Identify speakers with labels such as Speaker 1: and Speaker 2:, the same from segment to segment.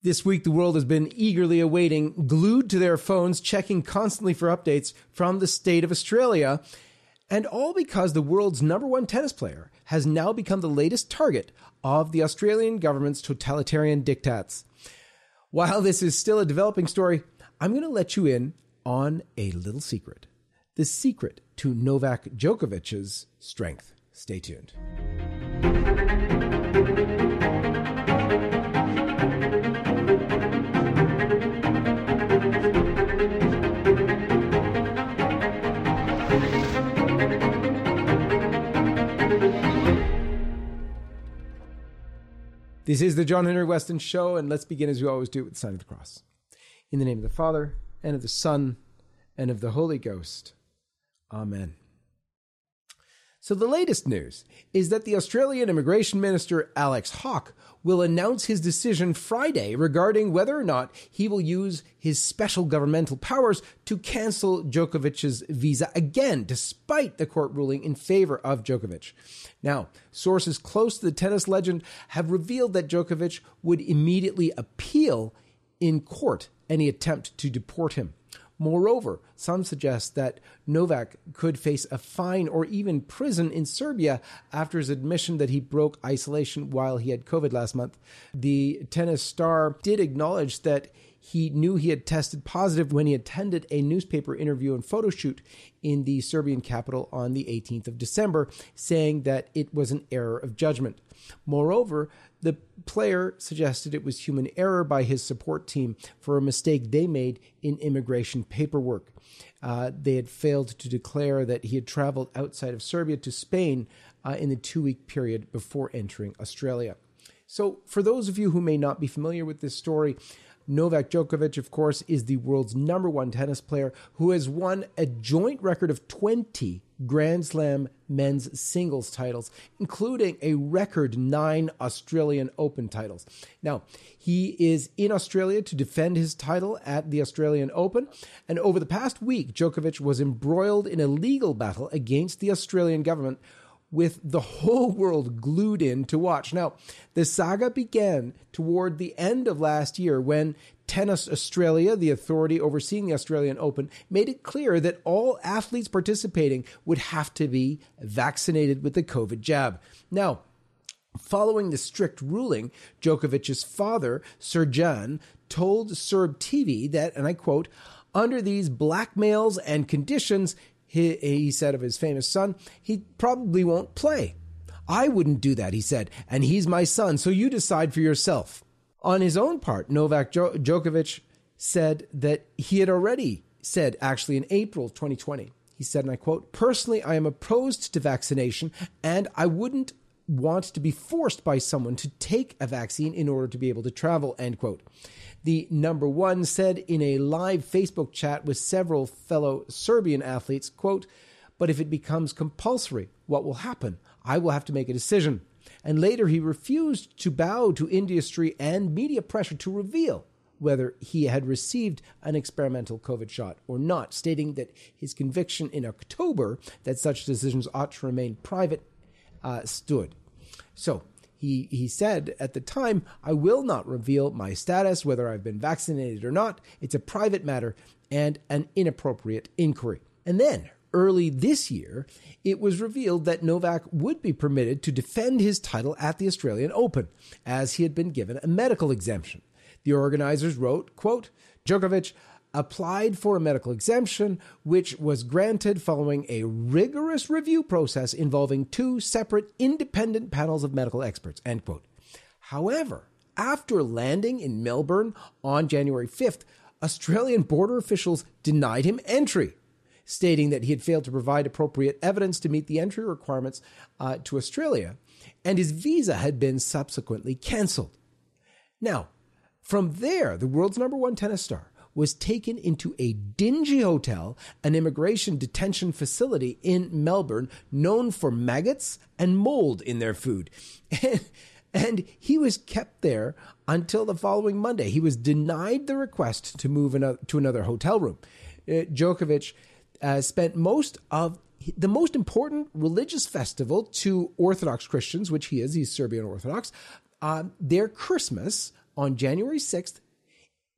Speaker 1: This week, the world has been eagerly awaiting, glued to their phones, checking constantly for updates from the state of Australia. And all because the world's number one tennis player has now become the latest target of the Australian government's totalitarian diktats. While this is still a developing story, I'm going to let you in on a little secret. The secret to Novak Djokovic's strength. Stay tuned. This is the John Henry Westen Show, and let's begin as we always do with the sign of the cross. In the name of the Father, and of the Son, and of the Holy Ghost. Amen. So, the latest news is that the Australian Immigration Minister Alex Hawke will announce his decision Friday regarding whether or not he will use his special governmental powers to cancel Djokovic's visa again, despite the court ruling in favor of Djokovic. Now, sources close to the tennis legend have revealed that Djokovic would immediately appeal in court any attempt to deport him. Moreover, some suggest that Novak could face a fine or even prison in Serbia after his admission that he broke isolation while he had COVID last month. The tennis star did acknowledge that he knew he had tested positive when he attended a newspaper interview and photo shoot in the Serbian capital on the 18th of December, saying that it was an error of judgment. Moreover, the player suggested it was human error by his support team for a mistake they made in immigration paperwork. Uh, they had failed to declare that he had traveled outside of Serbia to Spain uh, in the two week period before entering Australia. So, for those of you who may not be familiar with this story, Novak Djokovic, of course, is the world's number one tennis player who has won a joint record of 20 Grand Slam men's singles titles, including a record nine Australian Open titles. Now, he is in Australia to defend his title at the Australian Open, and over the past week, Djokovic was embroiled in a legal battle against the Australian government with the whole world glued in to watch. Now, the saga began toward the end of last year when Tennis Australia, the authority overseeing the Australian Open, made it clear that all athletes participating would have to be vaccinated with the COVID jab. Now, Following the strict ruling, Djokovic's father, Srdjan, told Serb TV that, and I quote, under these blackmails and conditions, he, he said of his famous son, he probably won't play. I wouldn't do that, he said, and he's my son, so you decide for yourself. On his own part, Novak Djokovic said that he had already said, actually in April 2020, he said, and I quote, Personally, I am opposed to vaccination, and I wouldn't want to be forced by someone to take a vaccine in order to be able to travel, end quote. The number one said in a live Facebook chat with several fellow Serbian athletes, quote, but if it becomes compulsory, what will happen? I will have to make a decision. And later he refused to bow to industry and media pressure to reveal whether he had received an experimental COVID shot or not, stating that his conviction in October that such decisions ought to remain private uh, stood. So he, he said at the time, I will not reveal my status, whether I've been vaccinated or not. It's a private matter and an inappropriate inquiry. And then, early this year, it was revealed that Novak would be permitted to defend his title at the Australian Open, as he had been given a medical exemption. The organizers wrote, quote, Djokovic applied for a medical exemption, which was granted following a rigorous review process involving two separate independent panels of medical experts. End quote. However, after landing in Melbourne on January 5th, Australian border officials denied him entry, stating that he had failed to provide appropriate evidence to meet the entry requirements uh, to Australia, and his visa had been subsequently cancelled. Now, from there, the world's number one tennis star was taken into a dingy hotel, an immigration detention facility in Melbourne known for maggots and mold in their food. And, he was kept there until the following Monday. He was denied the request to move to another hotel room. Uh, Djokovic uh, spent most of the most important religious festival to Orthodox Christians, which he is, he's Serbian Orthodox, uh, their Christmas on January 6th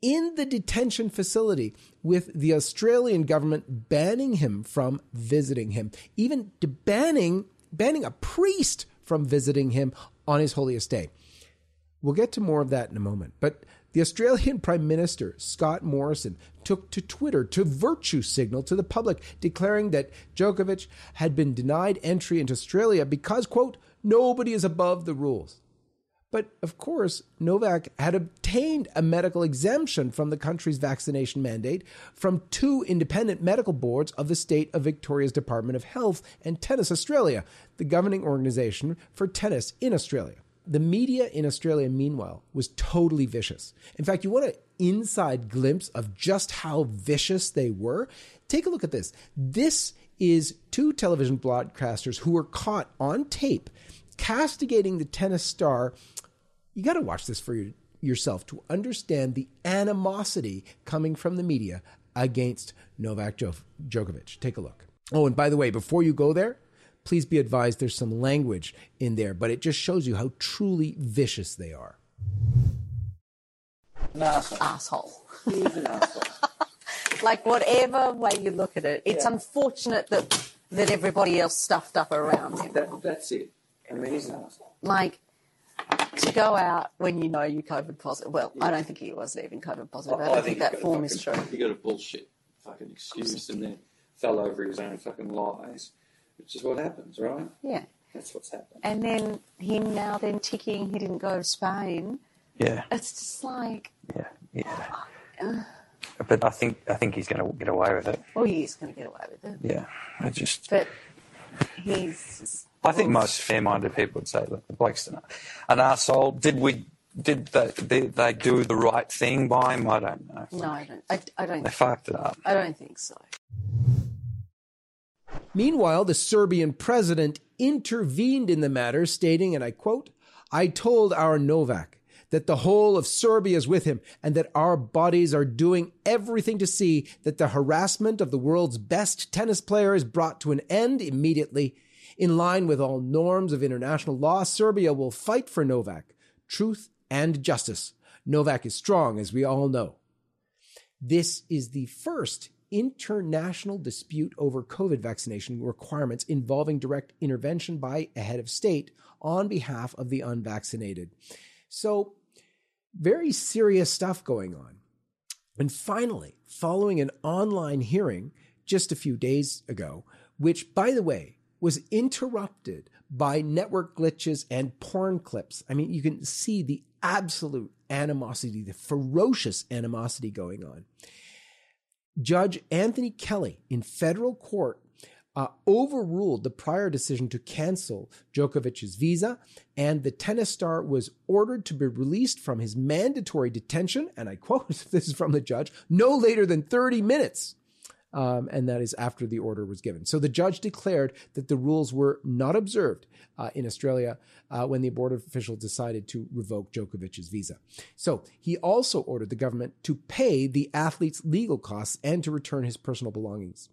Speaker 1: in the detention facility with the Australian government banning him from visiting him, even banning banning a priest from visiting him on his holiest day. We'll get to more of that in a moment. But the Australian Prime Minister, Scott Morrison, took to Twitter to virtue signal to the public, declaring that Djokovic had been denied entry into Australia because, quote, nobody is above the rules. But of course, Novak had obtained a medical exemption from the country's vaccination mandate from two independent medical boards of the state of Victoria's Department of Health and Tennis Australia, the governing organization for tennis in Australia. The media in Australia, meanwhile, was totally vicious. In fact, you want an inside glimpse of just how vicious they were? Take a look at this. This is two television broadcasters who were caught on tape castigating the tennis star you got to watch this for your, yourself to understand the animosity coming from the media against Novak Djokovic. Take a look. Oh, and by the way, before you go there, please be advised there's some language in there, but it just shows you how truly vicious they are.
Speaker 2: An asshole. asshole. He's an asshole. like whatever way you look at it, it's yeah. unfortunate that that everybody else stuffed up around him.
Speaker 3: That, that's it. I mean, he's an asshole.
Speaker 2: Like to go out when you know you're COVID positive. Well, yeah. I don't think he was even COVID positive. I, I don't I think, think that form
Speaker 3: fucking,
Speaker 2: is true.
Speaker 3: He got a bullshit fucking excuse and then fell over his own fucking lies, which is what happens, right?
Speaker 2: Yeah.
Speaker 3: That's what's happened.
Speaker 2: And then him now then ticking he didn't go to Spain.
Speaker 4: Yeah.
Speaker 2: It's just like.
Speaker 4: Yeah, yeah. Uh, but I think I think he's going to get away with it.
Speaker 2: Well, he is going to get away with it.
Speaker 4: Yeah, I just.
Speaker 2: But he's
Speaker 4: I think most fair-minded people would say, look, the bloke's an, an asshole. Did we? Did they, did they do the right thing by him? I don't know.
Speaker 2: No, I don't. I, I don't.
Speaker 4: They fucked it up.
Speaker 2: I don't think so.
Speaker 1: Meanwhile, the Serbian president intervened in the matter, stating, and I quote, I told our Novak that the whole of Serbia is with him and that our bodies are doing everything to see that the harassment of the world's best tennis player is brought to an end immediately in line with all norms of international law, Serbia will fight for Novak, truth and justice. Novak is strong, as we all know. This is the first international dispute over COVID vaccination requirements involving direct intervention by a head of state on behalf of the unvaccinated. So, very serious stuff going on. And finally, following an online hearing just a few days ago, which, by the way, was interrupted by network glitches and porn clips. I mean, you can see the absolute animosity, the ferocious animosity going on. Judge Anthony Kelly in federal court uh, overruled the prior decision to cancel Djokovic's visa, and the tennis star was ordered to be released from his mandatory detention. And I quote, this is from the judge, no later than 30 minutes um, and that is after the order was given. So the judge declared that the rules were not observed uh, in Australia uh, when the board official decided to revoke Djokovic's visa. So he also ordered the government to pay the athlete's legal costs and to return his personal belongings.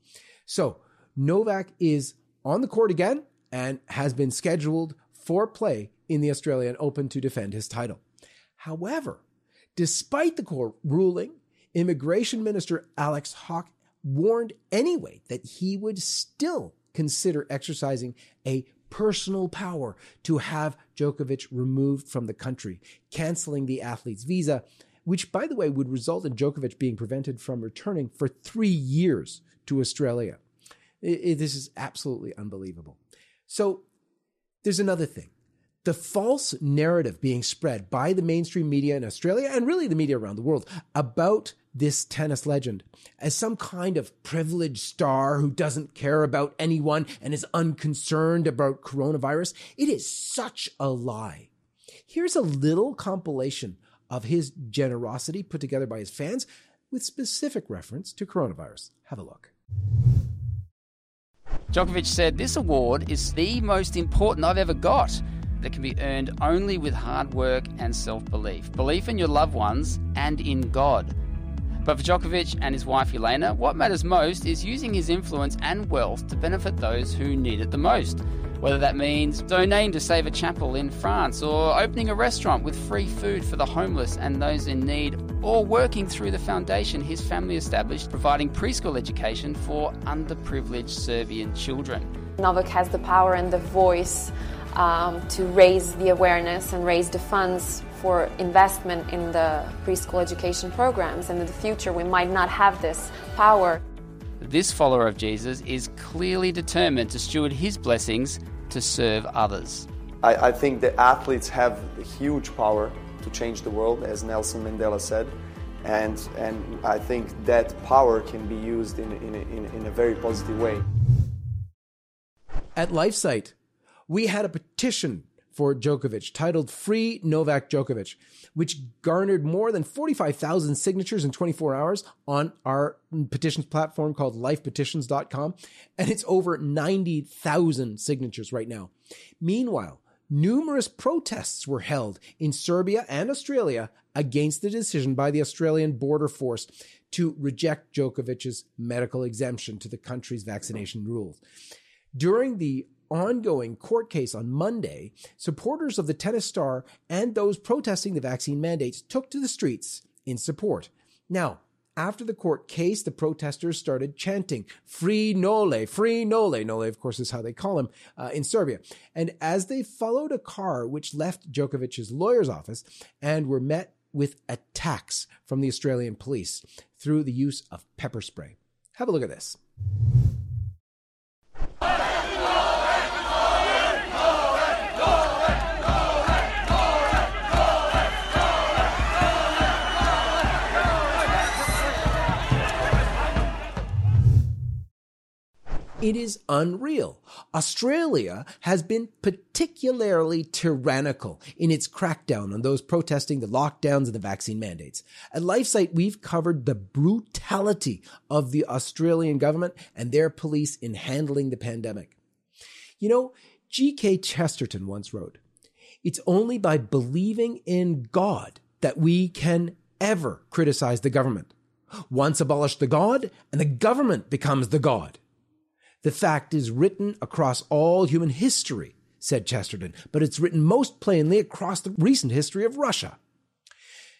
Speaker 1: So Novak is on the court again and has been scheduled for play in the Australian Open to defend his title. However, despite the court ruling, Immigration Minister Alex Hawke warned anyway that he would still consider exercising a personal power to have Djokovic removed from the country, canceling the athlete's visa, which, by the way, would result in Djokovic being prevented from returning for three years to Australia. It, it, this is absolutely unbelievable. So there's another thing. The false narrative being spread by the mainstream media in Australia and really the media around the world about this tennis legend as some kind of privileged star who doesn't care about anyone and is unconcerned about coronavirus. It is such a lie. Here's a little compilation of his generosity put together by his fans with specific reference to coronavirus. Have a look.
Speaker 5: Djokovic said, This award is the most important I've ever got that can be earned only with hard work and self belief. Belief in your loved ones and in God. But for Djokovic and his wife Elena, what matters most is using his influence and wealth to benefit those who need it the most. Whether that means donating to Save a Chapel in France, or opening a restaurant with free food for the homeless and those in need, or working through the foundation his family established providing preschool education for underprivileged Serbian children.
Speaker 6: Novak has the power and the voice um, to raise the awareness and raise the funds for investment in the preschool education programs. And in the future, we might not have this power.
Speaker 5: This follower of Jesus is clearly determined to steward his blessings to serve others.
Speaker 7: I, I think the athletes have huge power to change the world, as Nelson Mandela said. And, and I think that power can be used in, in, in, in a very positive way.
Speaker 1: At LifeSite, we had a petition for Djokovic titled Free Novak Djokovic, which garnered more than 45,000 signatures in 24 hours on our petitions platform called lifepetitions.com. And it's over 90,000 signatures right now. Meanwhile, numerous protests were held in Serbia and Australia against the decision by the Australian Border Force to reject Djokovic's medical exemption to the country's vaccination rules. During the ongoing court case on Monday, supporters of the tennis star and those protesting the vaccine mandates took to the streets in support. Now, after the court case, the protesters started chanting, Free Nole, Free Nole. Nole, of course, is how they call him uh, in Serbia. And as they followed a car which left Djokovic's lawyer's office and were met with attacks from the Australian police through the use of pepper spray. Have a look at this. It is unreal. Australia has been particularly tyrannical in its crackdown on those protesting the lockdowns and the vaccine mandates. At LifeSite, we've covered the brutality of the Australian government and their police in handling the pandemic. You know, G.K. Chesterton once wrote, It's only by believing in God that we can ever criticize the government. Once abolish the God, and the government becomes the God. The fact is written across all human history, said Chesterton, but it's written most plainly across the recent history of Russia.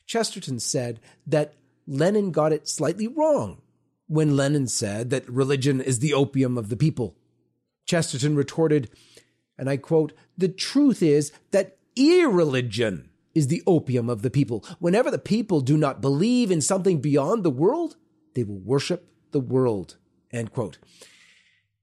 Speaker 1: Chesterton said that Lenin got it slightly wrong when Lenin said that religion is the opium of the people. Chesterton retorted, and I quote, the truth is that irreligion is the opium of the people. Whenever the people do not believe in something beyond the world, they will worship the world. End quote.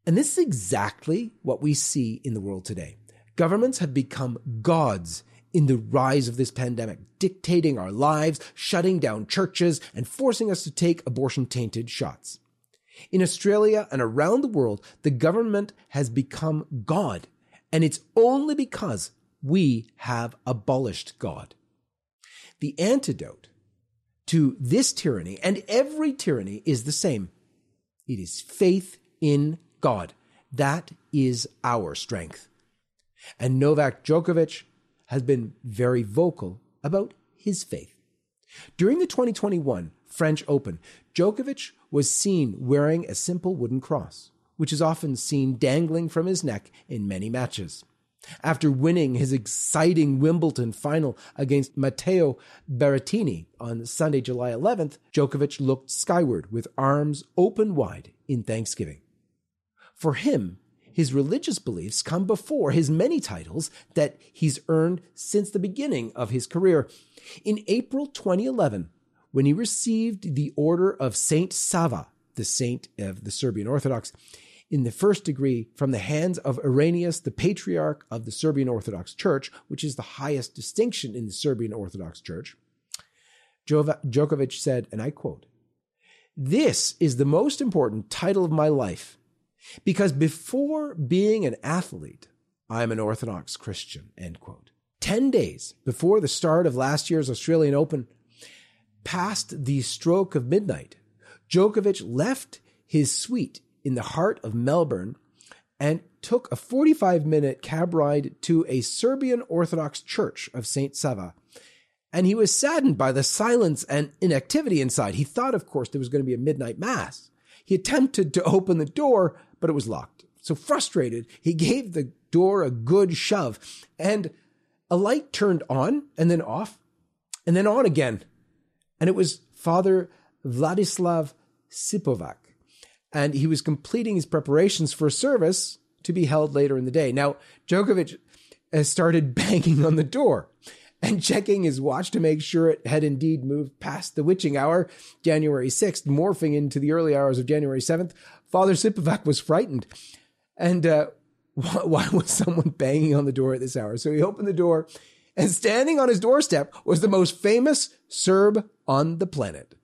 Speaker 1: And this is exactly what we see in the world today. Governments have become gods in the rise of this pandemic, dictating our lives, shutting down churches, and forcing us to take abortion tainted shots. In Australia and around the world, the government has become God, and it's only because we have abolished God. The antidote to this tyranny and every tyranny is the same. It is faith in God. That is our strength. And Novak Djokovic has been very vocal about his faith. During the 2021 French Open, Djokovic was seen wearing a simple wooden cross, which is often seen dangling from his neck in many matches. After winning his exciting Wimbledon final against Matteo Berrettini on Sunday, July 11th, Djokovic looked skyward with arms open wide in thanksgiving. For him, his religious beliefs come before his many titles that he's earned since the beginning of his career. In April 2011, when he received the Order of Saint Sava, the saint of the Serbian Orthodox, in the first degree from the hands of Irenaeus, the patriarch of the Serbian Orthodox Church, which is the highest distinction in the Serbian Orthodox Church, Djokovic said, and I quote, This is the most important title of my life because before being an athlete, I'm an Orthodox Christian, end quote. 10 days before the start of last year's Australian Open, past the stroke of midnight, Djokovic left his suite in the heart of Melbourne and took a 45 minute cab ride to a Serbian Orthodox church of St. Sava. And he was saddened by the silence and inactivity inside. He thought, of course, there was going to be a midnight mass. He attempted to open the door, but it was locked. So frustrated, he gave the door a good shove, and a light turned on and then off and then on again. And it was Father Vladislav Sipovac. And he was completing his preparations for a service to be held later in the day. Now, Djokovic started banging on the door and checking his watch to make sure it had indeed moved past the witching hour, January 6th, morphing into the early hours of January 7th. Father Sipovac was frightened. And uh, why was someone banging on the door at this hour? So he opened the door, and standing on his doorstep was the most famous Serb on the planet.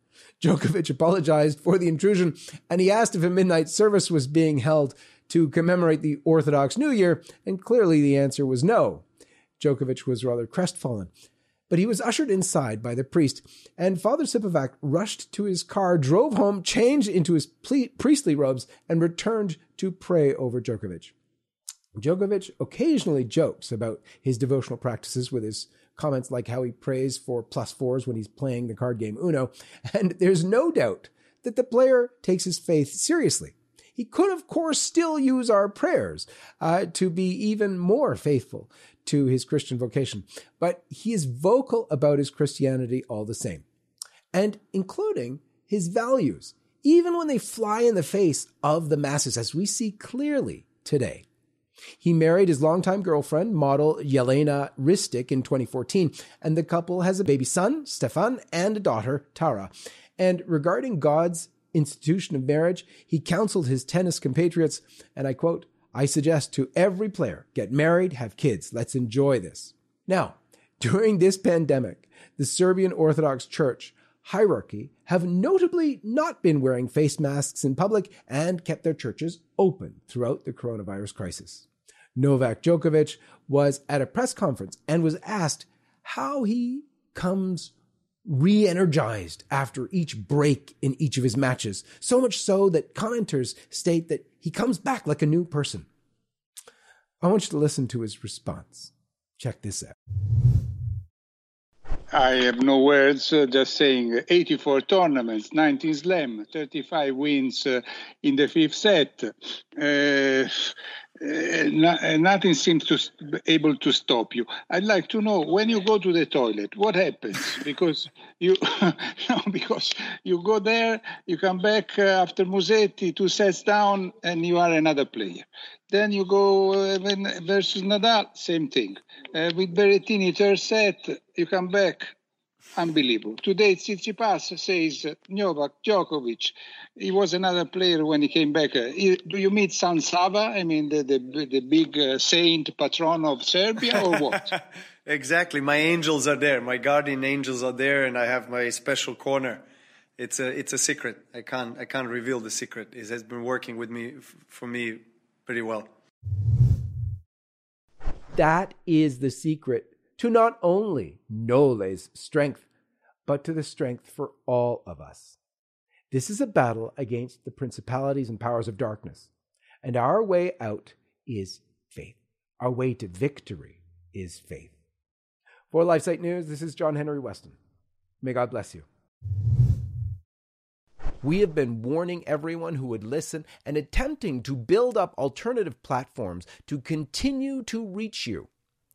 Speaker 1: Djokovic apologized for the intrusion, and he asked if a midnight service was being held to commemorate the Orthodox New Year, and clearly the answer was no. Djokovic was rather crestfallen. But he was ushered inside by the priest, and Father Sipovac rushed to his car, drove home, changed into his priestly robes, and returned to pray over Djokovic. Djokovic occasionally jokes about his devotional practices with his comments like how he prays for plus fours when he's playing the card game Uno, and there's no doubt that the player takes his faith seriously. He could, of course, still use our prayers uh, to be even more faithful to his Christian vocation, but he is vocal about his Christianity all the same, and including his values, even when they fly in the face of the masses, as we see clearly today. He married his longtime girlfriend, model Yelena Ristic, in 2014, and the couple has a baby son, Stefan, and a daughter, Tara. And regarding God's institution of marriage, he counseled his tennis compatriots, and I quote, I suggest to every player, get married, have kids. Let's enjoy this. Now, during this pandemic, the Serbian Orthodox Church hierarchy have notably not been wearing face masks in public and kept their churches open throughout the coronavirus crisis. Novak Djokovic was at a press conference and was asked how he comes re energized after each break in each of his matches, so much so that commenters state that he comes back like a new person. I want you to listen to his response. Check this out.
Speaker 8: I have no words, uh, just saying 84 tournaments, 19 slam, 35 wins uh, in the fifth set. Uh, no, uh, nothing seems to be able to stop you. I'd like to know when you go to the toilet, what happens? Because you, no, because you go there, you come back uh, after Musetti, two sets down, and you are another player. Then you go uh, versus Nadal, same thing. Uh, with Berrettini, third set, you come back, unbelievable. Today, Tsitsipas says Novak Djokovic. He was another player when he came back. Uh, do you meet San Sava? I mean, the the, the big uh, saint patron of Serbia, or what?
Speaker 7: exactly. My angels are there. My guardian angels are there, and I have my special corner. It's a it's a secret. I can't I can't reveal the secret. It has been working with me for me pretty well.
Speaker 1: That is the secret to not only Nole's strength, but to the strength for all of us. This is a battle against the principalities and powers of darkness. And our way out is faith. Our way to victory is faith. For LifeSite News, this is John Henry Westen. May God bless you. We have been warning everyone who would listen and attempting to build up alternative platforms to continue to reach you.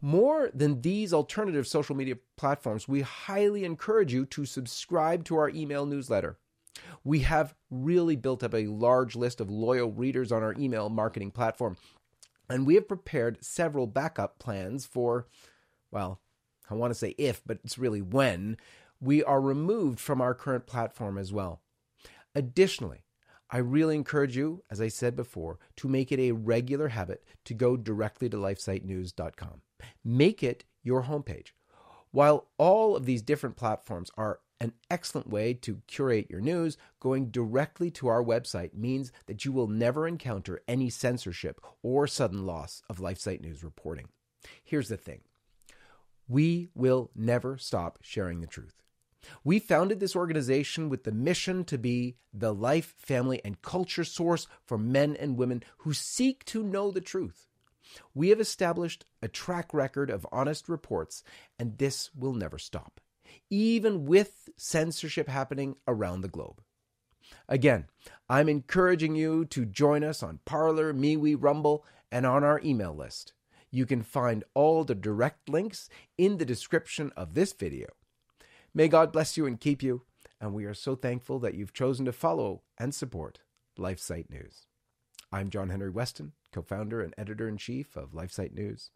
Speaker 1: More than these alternative social media platforms, we highly encourage you to subscribe to our email newsletter. We have really built up a large list of loyal readers on our email marketing platform, and we have prepared several backup plans for, well, I want to say if, but it's really when, we are removed from our current platform as well. Additionally, I really encourage you, as I said before, to make it a regular habit to go directly to lifesitenews.com. Make it your homepage. While all of these different platforms are An excellent way to curate your news going directly to our website means that you will never encounter any censorship or sudden loss of LifeSite News reporting. Here's the thing we will never stop sharing the truth. We founded this organization with the mission to be the life, family, and culture source for men and women who seek to know the truth. We have established a track record of honest reports, and this will never stop, even with censorship happening around the globe. Again, I'm encouraging you to join us on Parler, MeWe, Rumble, and on our email list. You can find all the direct links in the description of this video. May God bless you and keep you, and we are so thankful that you've chosen to follow and support LifeSite News. I'm John Henry Westen, co founder and editor in chief of LifeSite News.